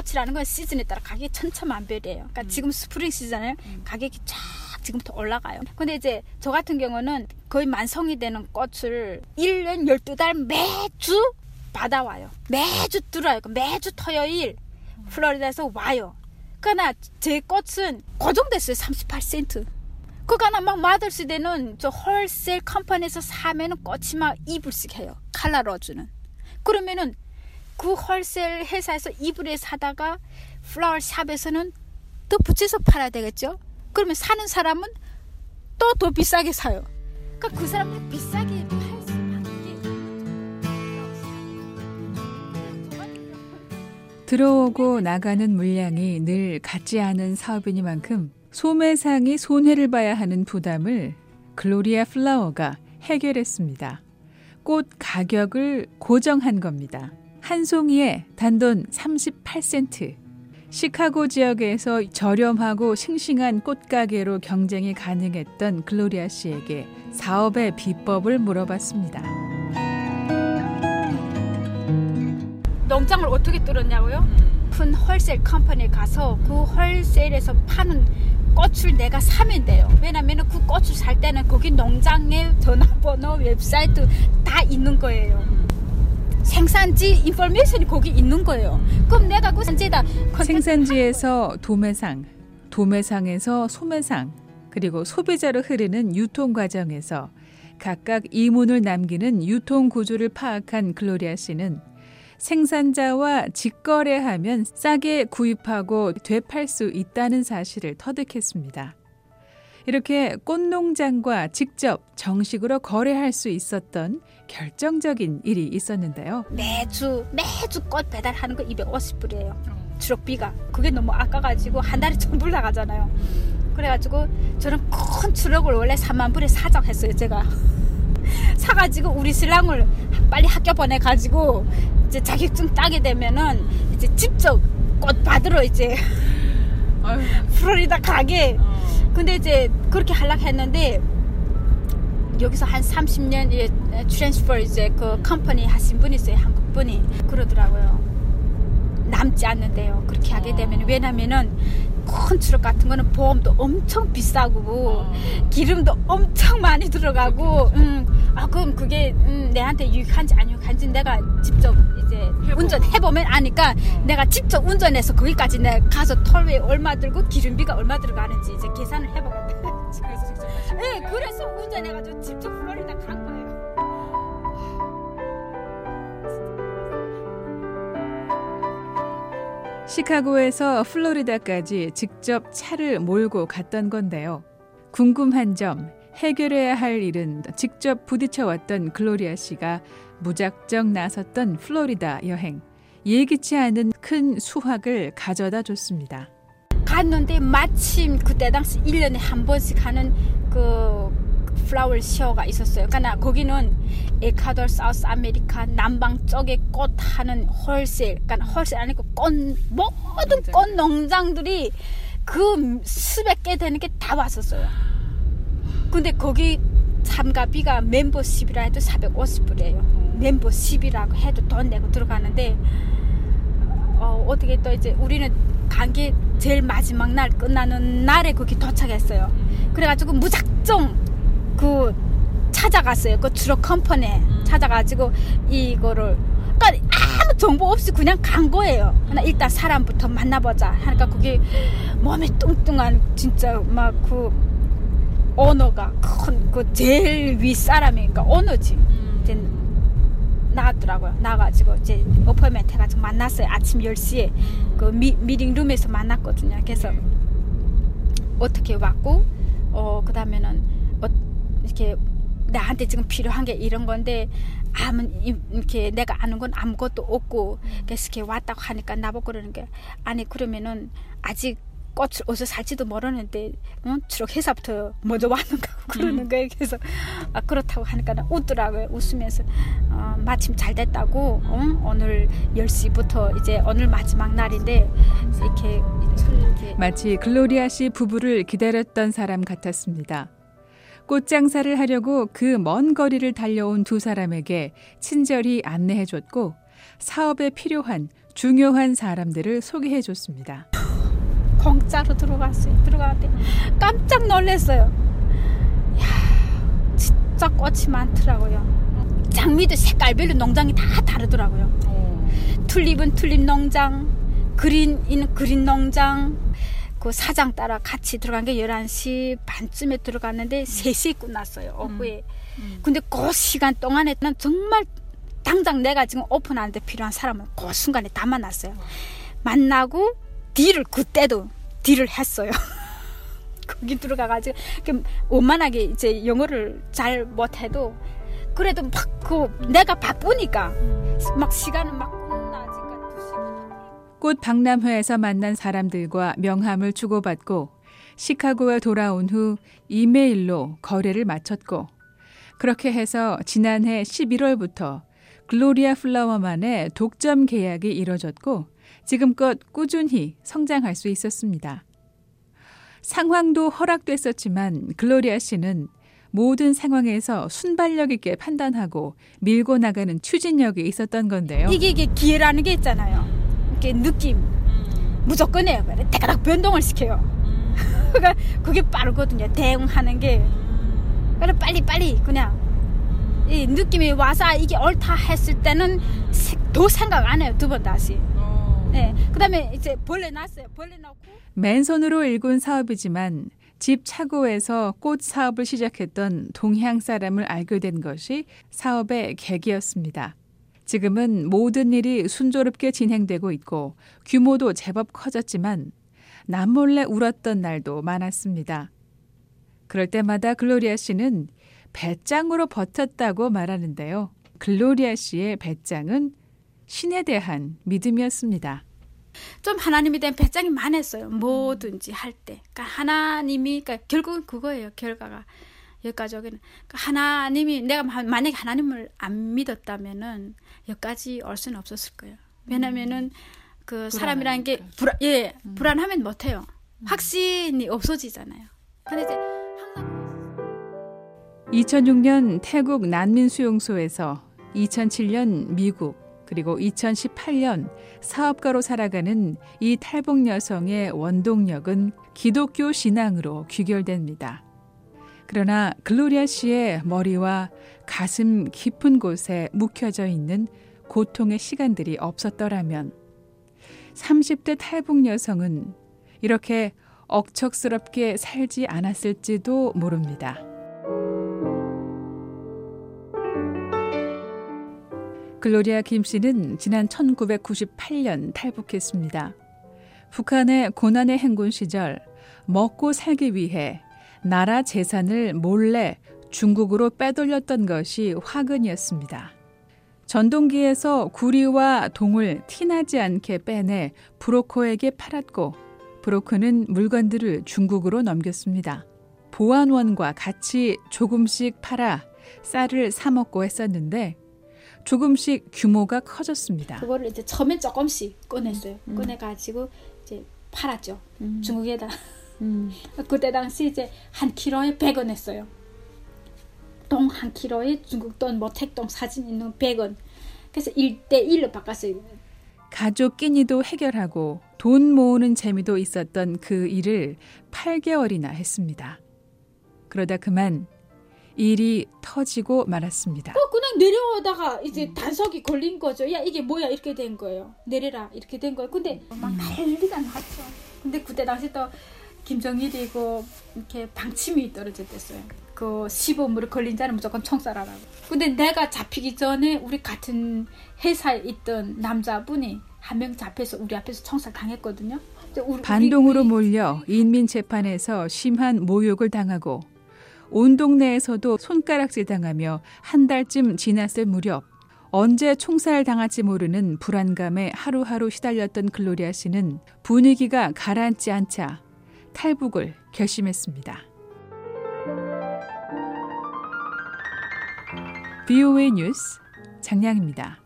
꽃이라는 건 시즌에 따라 가격이 천차만별이에요. 그러니까 음. 지금 spring season에 음. 가격이 쫙 지금부터 올라가요. 근데 이제 저 같은 경우는 거의 만 송이 되는 꽃을 1년 12달 매주 받아와요. 매주 들어요. 매주 토요일 플로리다에서 와요. 그러나 제 꽃은 고정됐어요. 38센트. 그거나 막 Mother's Day는 저 wholesale company에서 사면은 꽃이 막 2불씩 해요. 칼라 로즈는. 그러면은 그 wholesale 회사에서 2불에 사다가 flower shop에서는 더 붙여서 팔아야 되겠죠? 그러면 사는 사람은 또 더 비싸게 사요. 그러니까 그 사람은 비싸게 팔 수밖에 들어오고 나가는 물량이 늘 같지 않은 사업이니만큼 소매상이 손해를 봐야 하는 부담을 글로리아 플라워가 해결했습니다. 꽃 가격을 고정한 겁니다. 한 송이에 단돈 38센트. 시카고 지역에서 저렴하고 싱싱한 꽃가게로 경쟁이 가능했던 글로리아 씨에게 사업의 비법을 물어봤습니다. 농장을 어떻게 뚫었냐고요? 큰 wholesale company에 가서 그 wholesale에서 파는 꽃을 내가 사면 돼요. 왜냐면 그 꽃을 살 때는 거기 농장의 전화번호, 웹사이트 다 있는 거예요. 생산지 인포메이션이 거기 있는 거예요. 그럼 내가 그 산지에다 생산지에서 도매상, 도매상에서 소매상, 그리고 소비자로 흐르는 유통 과정에서 각각 이문을 남기는 유통 구조를 파악한 글로리아 씨는 생산자와 직거래하면 싸게 구입하고 되팔 수 있다는 사실을 터득했습니다. 이렇게 꽃농장과 직접 정식으로 거래할 수 있었던 결정적인 일이 있었는데요. 매주 매주 꽃 배달하는 거 250불이에요. 트럭비가 그게 너무 아까가지고 한 달에 전불 나가잖아요. 그래가지고 저는 큰 트럭을 원래 3만 불에 사정했어요. 제가 사가지고 우리 신랑을 빨리 학교 보내가지고 이제 자격증 따게 되면은 이제 직접 꽃 받으러 이제 플로리다 가게. 어. 근데 이제 그렇게 하려고 했는데 여기서 한 30년 예, transfer 이제 그 company 하신 분이 있어요. 한국 분이 그러더라고요. 남지 않는데요. 그렇게 하게 되면 왜냐면은 큰 트럭 같은 거는 보험도 엄청 비싸고 기름도 엄청 많이 들어가고 음, 아 그럼 그게 음, 내한테 유익한지 안 유익한지 내가 직접 이제 운전해 보면 아니까 내가 직접 운전해서 거기까지 내가 가서 톨웨이 얼마 들고 기름비가 얼마 들어가는지 이제 계산을 해보겠다. 그래서 직접 네, 그래서 운전해가지고 직접 플로리다 간 거예요. 시카고에서 플로리다까지 직접 차를 몰고 갔던 건데요. 궁금한 점, 해결해야 할 일은 직접 부딪혀왔던 글로리아 씨가 무작정 나섰던 플로리다 여행. 예기치 않은 큰 수확을 가져다 줬습니다. 갔는데 마침 그때 당시 1년에 한 번씩 하는 그 flower show가 있었어요. 그러니까 거기는 에콰도르, South America 남방 쪽에 꽃 하는 wholesale, 그러니까 wholesale 아니고 꽃 모든 꽃 농장들이 그 수백 개 되는 게 다 왔었어요. 근데 거기 참가비가 멤버십이라 해도 450불이에요. 멤버십이라고 해도 돈 내고 들어가는데 어, 어떻게 또 이제 우리는 간게 제일 마지막 날 끝나는 날에 거기 도착했어요. 그래가지고 무작정 그 찾아갔어요. 그 트럭 컴퍼니에 음. 찾아가지고 이거를 그러니까 아무 정보 없이 그냥 간 거예요. 하나 일단 사람부터 만나보자 하니까 거기 몸이 뚱뚱한 진짜 막그 언어가 큰 그 제일 위 사람이니까 언어지. 음. 이제 나왔더라고요. 나가지고 이제 어퍼멘트 해가지고 만났어요. 아침 10시에 그 미, 미팅룸에서 만났거든요. 그래서 어떻게 왔고 어 그다음에는 어, 이렇게 나한테 지금 필요한 게 이런 건데 아무 이렇게 내가 아는 건 아무것도 없고 그래서 이렇게 왔다고 하니까 나보고 그러는 게 아니 그러면은 아직 꽃을 어디서 살지도 모르는데 어? 트럭 회사부터 먼저 왔는가 그러는 거예요. 그래서 아, 그렇다고 하니까 웃더라고요. 웃으면서 어, 마침 잘 됐다고 어? 오늘 10시부터 이제 오늘 마지막 날인데 이렇게, 이렇게 마치 글로리아 씨 부부를 기다렸던 사람 같았습니다. 꽃 장사를 하려고 그 먼 거리를 달려온 두 사람에게 친절히 안내해줬고 사업에 필요한 중요한 사람들을 소개해 줬습니다. 공짜로 들어갔어요. 들어갔는데 깜짝 놀랐어요. 야, 진짜 꽃이 많더라고요. 장미도 색깔별로 농장이 다 다르더라고요. 튤립은 튤립 농장, 그린인 그린 농장, 그 사장 따라 같이 들어간 게 11시 반쯤에 들어갔는데 3시에 끝났어요. 오후에. 근데 그 시간 동안에는 정말 당장 내가 지금 오픈하는데 필요한 사람은 그 순간에 다 만났어요. 만나고 딜을 그때도 딜을 했어요. 거기 들어가가지고 원만하게 이제 영어를 잘 못해도 그래도 막 그 내가 바쁘니까 막 시간은 막. 꽃 박람회에서 만난 사람들과 명함을 주고받고 시카고에 돌아온 후 이메일로 거래를 마쳤고 그렇게 해서 지난해 11월부터 글로리아 플라워만의 독점 계약이 이뤄졌고 지금껏 꾸준히 성장할 수 있었습니다. 상황도 허락됐었지만 글로리아 씨는 모든 상황에서 순발력 있게 판단하고 밀고 나가는 추진력이 있었던 건데요. 이게, 이게 기회라는 게 있잖아요. 이게 느낌. 무조건 해요. 그래. 대가닥 변동을 시켜요. 그러니까 그게 빠르거든요. 대응하는 게. 그래 빨리 빨리 그냥 이 느낌이 와서 이게 옳다 했을 때는 더 생각 안 해요. 두 번 다시. 네. 그다음에 이제 벌레 났어요. 벌레 넣고 맨손으로 일군 사업이지만 집 차고에서 꽃 사업을 시작했던 동향 사람을 알게 된 것이 사업의 계기였습니다. 지금은 모든 일이 순조롭게 진행되고 있고 규모도 제법 커졌지만 남몰래 울었던 날도 많았습니다. 그럴 때마다 글로리아 씨는 배짱으로 버텼다고 말하는데요. 글로리아 씨의 배짱은 신에 대한 믿음이었습니다. 좀 하나님에 대한 배짱이 많았어요. 뭐든지 할 때. 그러니까 하나님이 그러니까 결국은 그거예요. 결과가 여기까지 오기는 그러니까 하나님이 내가 만약에 하나님을 안 믿었다면은 여기까지 올 수는 없었을 거예요. 왜냐면은 그 사람이라는 게 불안 예 불안하면 못해요. 확신이 없어지잖아요. 근데 이제 항상 2006년 태국 난민 수용소에서 2007년 미국 그리고 2018년 사업가로 살아가는 이 탈북 여성의 원동력은 기독교 신앙으로 귀결됩니다. 그러나 글로리아 씨의 머리와 가슴 깊은 곳에 묵혀져 있는 고통의 시간들이 없었더라면 30대 탈북 여성은 이렇게 억척스럽게 살지 않았을지도 모릅니다. 글로리아 김 씨는 지난 1998년 탈북했습니다. 북한의 고난의 행군 시절 먹고 살기 위해 나라 재산을 몰래 중국으로 빼돌렸던 것이 화근이었습니다. 전동기에서 구리와 동을 티나지 않게 빼내 브로커에게 팔았고 브로커는 물건들을 중국으로 넘겼습니다. 보안원과 같이 조금씩 팔아 쌀을 사 먹고 했었는데 조금씩 규모가 커졌습니다. 그거를 이제 처음에 조금씩 꺼냈어요. 음. 꺼내가지고 이제 팔았죠. 음. 중국에다. 음. 그때 당시 이제 한 킬로에 100원 했어요. 동한 킬로에 중국 돈, 뭐 택동 사진 있는 100원. 그래서 1대 1로 바꿨어요. 가족 끼니도 해결하고 돈 모으는 재미도 있었던 그 일을 8개월이나 했습니다. 그러다 그만 일이 터지고 말았습니다. 어, 그냥 내려오다가 이제 음. 단속이 걸린 거죠. 야 이게 뭐야 이렇게 된 거예요. 내려라 이렇게 된 거예요. 근데 막 난리가 났죠. 근데 그때 당시 또 김정일이고 이렇게 방침이 떨어졌댔어요. 그 시범으로 걸린 자는 무조건 총살하라고. 근데 내가 잡히기 전에 우리 같은 회사에 있던 남자분이 한 명 잡혀서 우리 앞에서 총살 당했거든요. 우리, 반동으로 우리, 몰려 인민 재판에서 심한 모욕을 당하고 온 동네에서도 손가락질 당하며 한 달쯤 지났을 무렵 언제 총살 당할지 모르는 불안감에 하루하루 시달렸던 글로리아 씨는 분위기가 가라앉지 않자 탈북을 결심했습니다. BOA 뉴스 장량입니다.